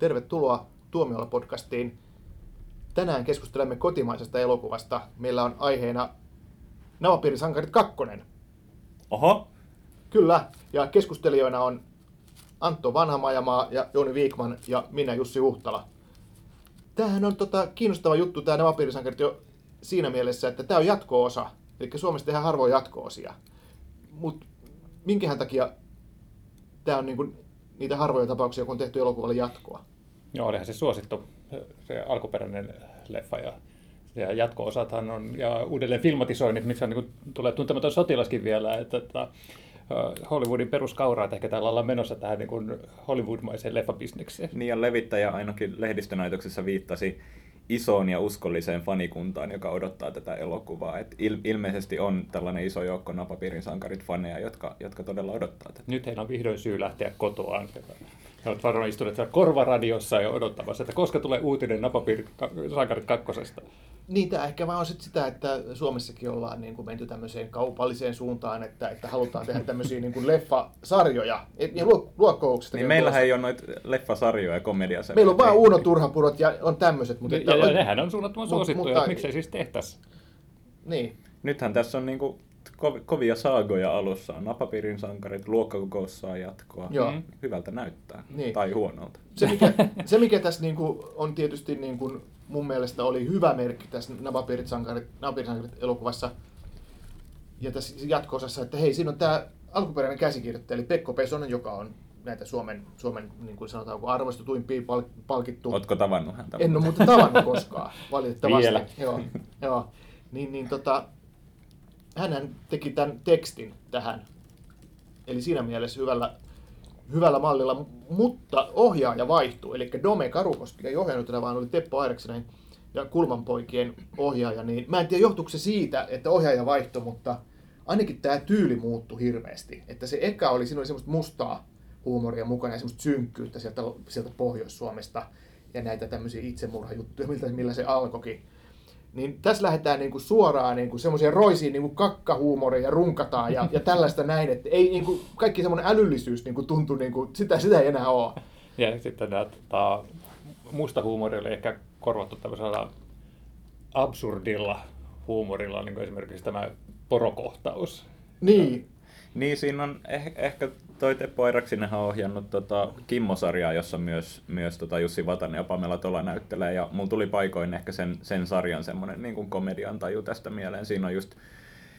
Tervetuloa Tuomiolla-podcastiin. Tänään keskustelemme kotimaisesta elokuvasta. Meillä on aiheena Navapiirisankarit 2. Oho, Kyllä, ja keskustelijoina on Antto Vanhamajamaa ja Jouni Viikman ja minä Jussi Huhtala. Tämähän on tota, kiinnostava juttu, tämä Navapiirisankarit jo siinä mielessä, että tämä on jatko-osa. Eli Suomessa tehdään harvoin jatko-osia. Mutta minkähän takia tämä on niinku niitä harvoja tapauksia, kun on tehty elokuvalle jatkoa? joo, olihan se suosittu, se alkuperäinen leffa ja, ja jatko-osathan on, ja uudelleen filmatisoinnit, missä on, niin kuin, tulee tuntematon sotilaskin vielä, että, että Hollywoodin peruskauraa, että ehkä täällä ollaan menossa tähän niin kuin Hollywoodmaiseen leffabisnekseen. Niin ja levittäjä ainakin lehdistönäytöksessä viittasi isoon ja uskolliseen fanikuntaan, joka odottaa tätä elokuvaa. Et il- ilmeisesti on tällainen iso joukko napapiirin sankarit faneja, jotka, jotka todella odottaa tätä. Nyt heillä on vihdoin syy lähteä kotoaan. He ovat varmaan istuneet korvaradiossa ja odottamassa, että koska tulee uutinen Napapiiri Sankarit kakkosesta. Niin, tämä ehkä vaan on sit sitä, että Suomessakin ollaan niin kuin menty tämmöiseen kaupalliseen suuntaan, että, että halutaan tehdä tämmöisiä niin kuin leffasarjoja. Et- Ja luo- luokkouksesta. Niin meillähän ei ole noita leffasarjoja ja komediasarjoja. Meillä on vaan Uuno Turhapurot ja on tämmöiset. Mutta Ja, ja nehän on suunnattoman Mut- suosittuja, mutta- miksei siis tehtäisi. Niin. Nythän tässä on niinku kov- kovia saagoja alussa. On napapiirin sankarit, luokkakokous saa jatkoa. Joo. Mm. Hyvältä näyttää. Niin. Tai huonolta. Se, mikä, se, mikä tässä niin kuin, on tietysti niin kuin, mun mielestä oli hyvä merkki tässä Napapiirit sankarit, Napapiirit sankarit elokuvassa ja tässä jatko-osassa, että hei, siinä on tämä alkuperäinen käsikirjoittaja, eli Pekko Pesonen, joka on näitä Suomen, Suomen niin kuin sanotaanko, arvostetuimpia pal- palkittu. Ootko tavannut häntä? En ole muuten tavannut koskaan, valitettavasti. Vielä. Joo, joo. Niin, niin tota, hänhän teki tämän tekstin tähän. Eli siinä mielessä hyvällä, hyvällä mallilla, mutta ohjaaja vaihtui. Eli Dome Karukoski ei ohjannut tätä, vaan oli Teppo Aireksinen ja Kulmanpoikien ohjaaja. Niin, mä en tiedä, johtuuko se siitä, että ohjaaja vaihtui, mutta ainakin tämä tyyli muuttui hirveästi. Että se eka oli, siinä oli semmoista mustaa huumoria mukana ja semmoista synkkyyttä sieltä, sieltä Pohjois-Suomesta ja näitä tämmöisiä itsemurhajuttuja, miltä, millä se alkoikin. Niin tässä lähdetään niinku suoraan niinku semmoiseen roisiin niinku kakkahuumoria ja runkataan ja, ja tällaista näin, että ei niinku, kaikki semmoinen älyllisyys niinku tuntuu, niinku, sitä, sitä ei enää ole. Ja sitten tämä tota, musta huumori oli ehkä korvattu tämmöisellä absurdilla huumorilla, niin kuin esimerkiksi tämä porokohtaus. Niin, Niin, siinä on eh- ehkä toi Teppo Airaksinenhan on ohjannut tota Kimmo-sarjaa, jossa myös, myös tota Jussi Vatanen ja Pamela Tola näyttelee. Ja mulla tuli paikoin ehkä sen, sen sarjan semmoinen niin kuin komedian taju tästä mieleen. Siinä on just,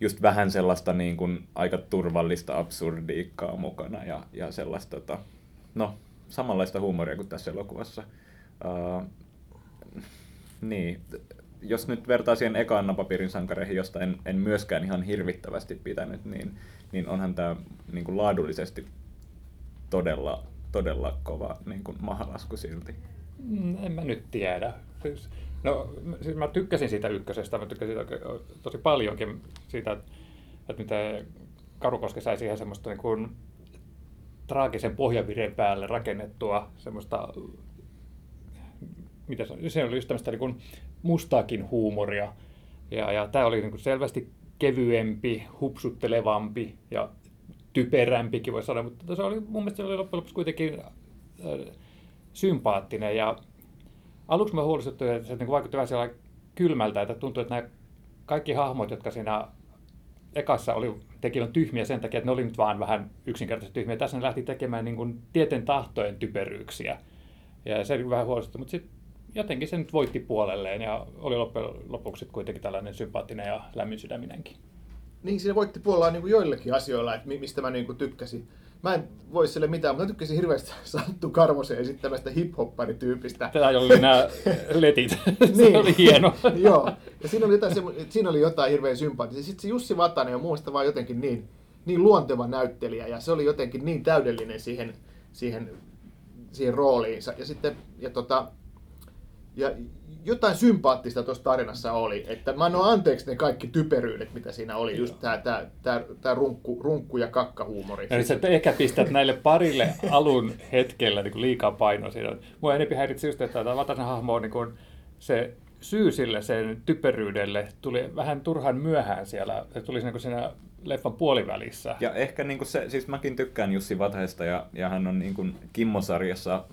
just vähän sellaista niin kuin aika turvallista absurdiikkaa mukana ja, ja sellaista, tota, no, samanlaista huumoria kuin tässä elokuvassa. Uh, niin, jos nyt vertaa siihen ekaan napapiirin sankareihin, josta en, en myöskään ihan hirvittävästi pitänyt, niin, niin onhan tämä niin kuin laadullisesti todella, todella kova niin kuin mahalasku silti. Mm, En mä nyt tiedä. Siis, no, siis mä tykkäsin siitä ykkösestä, mä tykkäsin tosi paljonkin siitä, että että miten Karukoski sai siihen semmoista niin kuin traagisen pohjavireen päälle rakennettua semmoista, mitä se, se oli just tämmöistä niin kuin mustaakin huumoria. Ja, ja tämä oli niin kuin selvästi kevyempi, hupsuttelevampi ja typerämpikin voi sanoa, mutta se oli mun mielestä se oli loppujen lopuksi kuitenkin äh, sympaattinen ja aluksi mä huolestuttiin, että se niin vaikutti vähän siellä kylmältä, että tuntui, että nämä kaikki hahmot, jotka siinä ekassa oli, tekivät tyhmiä sen takia, että ne oli nyt vaan vähän yksinkertaisesti tyhmiä. Tässä ne lähti tekemään niin kuin tieten tahtojen typeryyksiä. Ja se oli vähän huolestuttava, mutta sitten jotenkin se nyt voitti puolelleen ja oli loppujen lopuksi kuitenkin tällainen sympaattinen ja lämmin sydäminenkin. niin siinä voitti puolella niin kuin joillekin asioilla, että mi- mistä mä niin kuin tykkäsin. Mä en voi sille mitään, mutta mä tykkäsin hirveästi Santtu Karvosen esittämästä hip-hopparityypistä. Tämä oli nämä letit. se Niin. oli hieno. Joo, ja siinä oli jotain, siinä oli jotain hirveän sympaattista. Sitten se Jussi Vatanen on mun mielestä vaan jotenkin niin, niin luonteva näyttelijä, ja se oli jotenkin niin täydellinen siihen, siihen, siihen rooliinsa. Ja sitten, ja tota, ja jotain sympaattista tuossa tarinassa oli, että mä annan anteeksi ne kaikki typeryydet, mitä siinä oli, just tää, tää, tää, tää runkku, runkku ja kakkahuumori. Ja sä ehkä pistät näille parille alun hetkellä niin liikaa painoa siinä. Mua enempi häiritsi just, että tämä Vatasen hahmo on niin kuin se syy sille sen typeryydelle tuli vähän turhan myöhään siellä. Se tuli niin siinä leffan puolivälissä. Ja ehkä niin kuin se, siis mäkin tykkään Jussi Vatahesta ja, ja hän on niin kuin Kimmo-sarjassa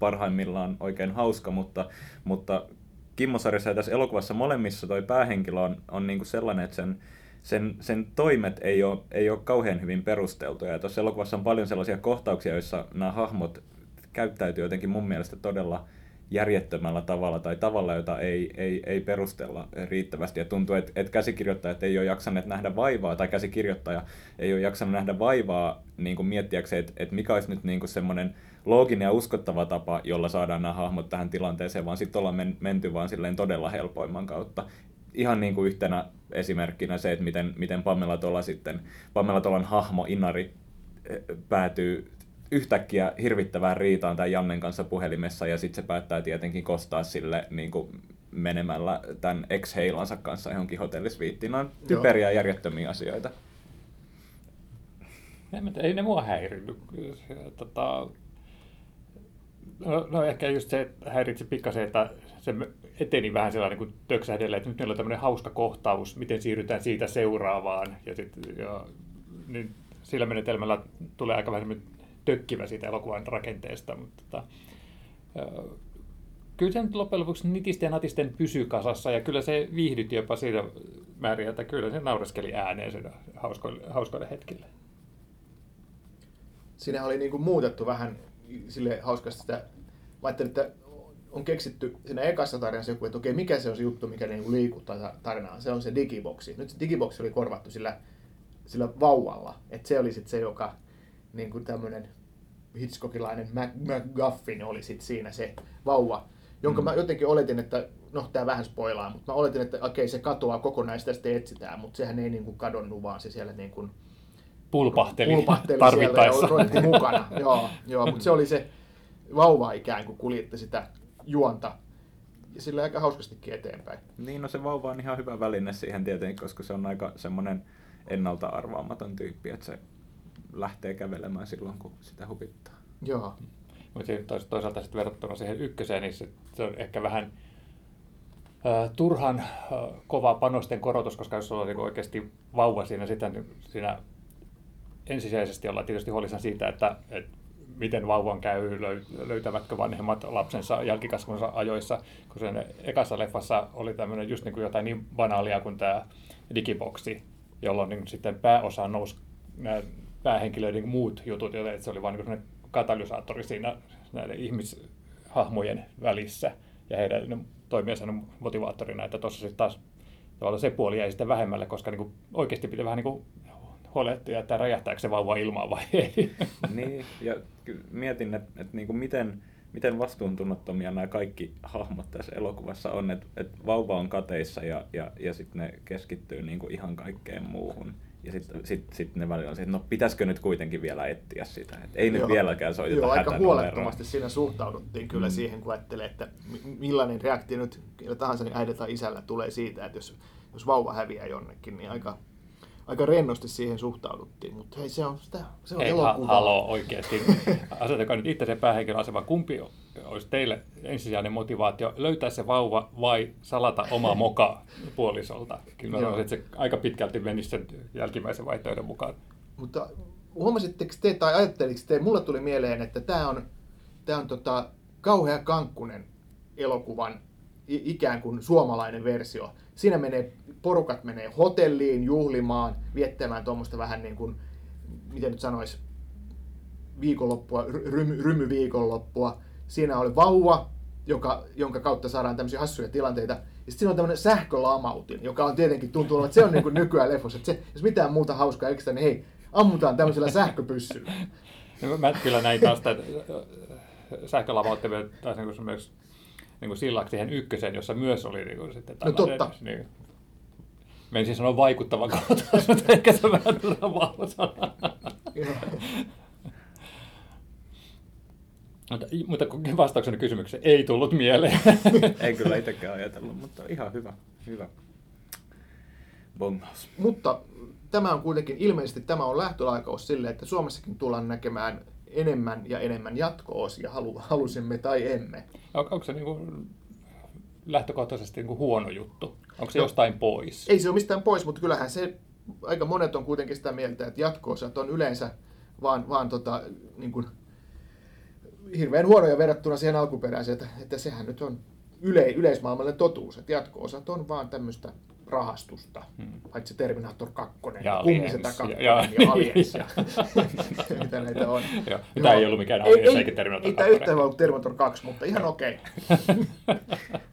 parhaimmillaan oikein hauska, mutta, mutta Kimmosarjassa ja tässä elokuvassa molemmissa toi päähenkilö on, on niin kuin sellainen, että sen, sen, sen toimet ei ole, ei ole kauhean hyvin perusteltuja. Ja tuossa elokuvassa on paljon sellaisia kohtauksia, joissa nämä hahmot käyttäytyy jotenkin mun mielestä todella järjettömällä tavalla tai tavalla, jota ei, ei, ei perustella riittävästi. Ja tuntuu, että, että käsikirjoittajat ei ole jaksaneet nähdä vaivaa, tai käsikirjoittaja ei ole jaksanut nähdä vaivaa niin miettiäkseen, että, että mikä olisi nyt niin semmoinen looginen ja uskottava tapa, jolla saadaan nämä hahmot tähän tilanteeseen, vaan sitten ollaan menty vaan silleen todella helpoimman kautta. Ihan niin kuin yhtenä esimerkkinä se, että miten, miten Pamela Tola sitten, Pamela Tolan hahmo Inari eh, päätyy yhtäkkiä hirvittävään riitaan tämän Jannen kanssa puhelimessa ja sitten se päättää tietenkin kostaa sille niin kuin menemällä tämän ex-heilansa kanssa johonkin hotellisviittiin. on typeriä ja järjettömiä asioita. Ei ne mua häirinnyt. Tota, no, no, ehkä just se häiritsi pikkasen, että se eteni vähän sellainen kuin töksähdellä, että nyt meillä on tämmöinen hauska kohtaus, miten siirrytään siitä seuraavaan. Ja, sit, ja niin sillä menetelmällä tulee aika vähän tökkivä siitä elokuvan rakenteesta, mutta tota, kyllä se nyt loppujen lopuksi nitisten ja natisten pysyy kasassa ja kyllä se viihdytti jopa siitä määrin, että kyllä se naureskeli ääneen sen hauskoille, hauskoille hetkille. Siinä oli niin kuin muutettu vähän sille hauskasti sitä, mä ajattelin, että on keksitty siinä ekassa tarinassa joku, että okei, mikä se on se juttu, mikä niin liikuttaa tarinaa. Se on se digiboksi. Nyt se digiboksi oli korvattu sillä, sillä vauvalla. Että se oli sitten se, joka niin kuin tämmöinen Hitchcockilainen MacGuffin oli sitten siinä se vauva, jonka mm. mä jotenkin oletin, että, no tämä vähän spoilaa, mutta mä oletin, että okei se katoaa kokonaan sitä sitten etsitään, mutta sehän ei niin kuin kadonnut, vaan se siellä niin kuin pulpahteli, pulpahteli tarvittaessa. Siellä ja mukana. joo, joo, mutta se oli se vauva ikään kuin kuljetti sitä juonta ja sillä aika hauskastikin eteenpäin. Niin, no se vauva on ihan hyvä väline siihen tietenkin, koska se on aika semmoinen ennalta arvaamaton tyyppi, että se lähtee kävelemään silloin, kun sitä huvittaa. Joo. Mutta toisaalta sitten verrattuna siihen ykköseen, niin se, se on ehkä vähän äh, turhan äh, kova panosten korotus, koska jos sulla on niin oikeasti vauva siinä, sitä, niin siinä ensisijaisesti ollaan tietysti huolissaan siitä, että, että miten vauvan käy, löytävätkö vanhemmat lapsensa jälkikasvunsa ajoissa, kun sen ekassa leffassa oli tämmöinen just niin kuin jotain niin banaalia kuin tämä digiboksi, jolloin niin sitten pääosa nousi päähenkilöiden muut jutut, joten se oli vain niin katalysaattori siinä näiden ihmishahmojen välissä ja heidän toimiensa motivaattorina, että tuossa sitten taas tavallaan se puoli jäi sitten vähemmälle, koska niin kuin oikeasti pitää vähän niin kuin huolehtia, että räjähtääkö se vauva ilmaan vai ei. Niin, ja mietin, että, että niin kuin miten, miten vastuuntunnottomia nämä kaikki hahmot tässä elokuvassa on, että, että vauva on kateissa ja, ja, ja sitten ne keskittyy niin kuin ihan kaikkeen muuhun. Ja sitten sit, sit ne välillä on se, että no pitäisikö nyt kuitenkin vielä etsiä sitä. Et ei nyt vieläkään soiteta Joo, aika huolettomasti siinä suhtauduttiin kyllä mm. siihen, kun ajattelee, että millainen reaktio nyt kellä tahansa niin äidillä tai isällä tulee siitä, että jos, jos vauva häviää jonnekin, niin aika, aika rennosti siihen suhtauduttiin, mutta hei se on sitä, se on hei, elokuva. Ha- halo, oikeasti. Asetakaa nyt itse sen päähenkilön asema. Kumpi olisi teille ensisijainen motivaatio löytää se vauva vai salata oma moka puolisolta? Kyllä mä sanoisin, että se aika pitkälti menisi sen jälkimmäisen vaihtoehdon mukaan. Mutta huomasitteko te tai ajatteliko te, mulle tuli mieleen, että tämä on, tämä on tota, kauhea kankkunen elokuvan ikään kuin suomalainen versio. Siinä menee, porukat menee hotelliin juhlimaan, viettämään tuommoista vähän niin kuin, miten nyt sanoisi, viikonloppua, rymy, rymyviikonloppua. Siinä oli vauva, joka, jonka kautta saadaan tämmöisiä hassuja tilanteita. Ja sitten siinä on tämmöinen sähkölamautin, joka on tietenkin tuntuu että se on niin kuin nykyään leffossa. Että se, jos mitään muuta hauskaa ekstra, niin hei, ammutaan tämmöisellä sähköpyssyllä. No, mä kyllä näin taas niin kuin myös niin kuin sillaksi siihen ykköseen, jossa myös oli niin kuin, sitten no totta. Niin, Menisin sanoa vaikuttava kautta, mutta ehkä se on vähän vahva sana. Mutta, mutta vastaukseni kysymykseen ei tullut mieleen. ei kyllä itsekään ajatellut, mutta ihan hyvä. hyvä. Bongaus. Mutta tämä on kuitenkin, ilmeisesti tämä on lähtölaukaus sille, että Suomessakin tullaan näkemään enemmän ja enemmän jatko-osia, halu, halusimme tai emme. On, onko se niin kuin lähtökohtaisesti niin kuin huono juttu? Onko se no, jostain pois? Ei se ole mistään pois, mutta kyllähän se, aika monet on kuitenkin sitä mieltä, että jatko-osat on yleensä vaan, vaan tota, niin kuin hirveän huonoja verrattuna siihen alkuperäiseen, että, että sehän nyt on yle, yleismaailmallinen totuus, että jatko-osat on vaan tämmöistä rahastusta, hmm. paitsi Terminator 2 ja Kummiseta 2 ja, ja, ja Aliens ja mitä näitä on. Joo. Tämä ei ollut mikään Aliens eikä Terminator 2. Ei tämä yhtään ollut Terminator 2, mutta ihan okei. Okay.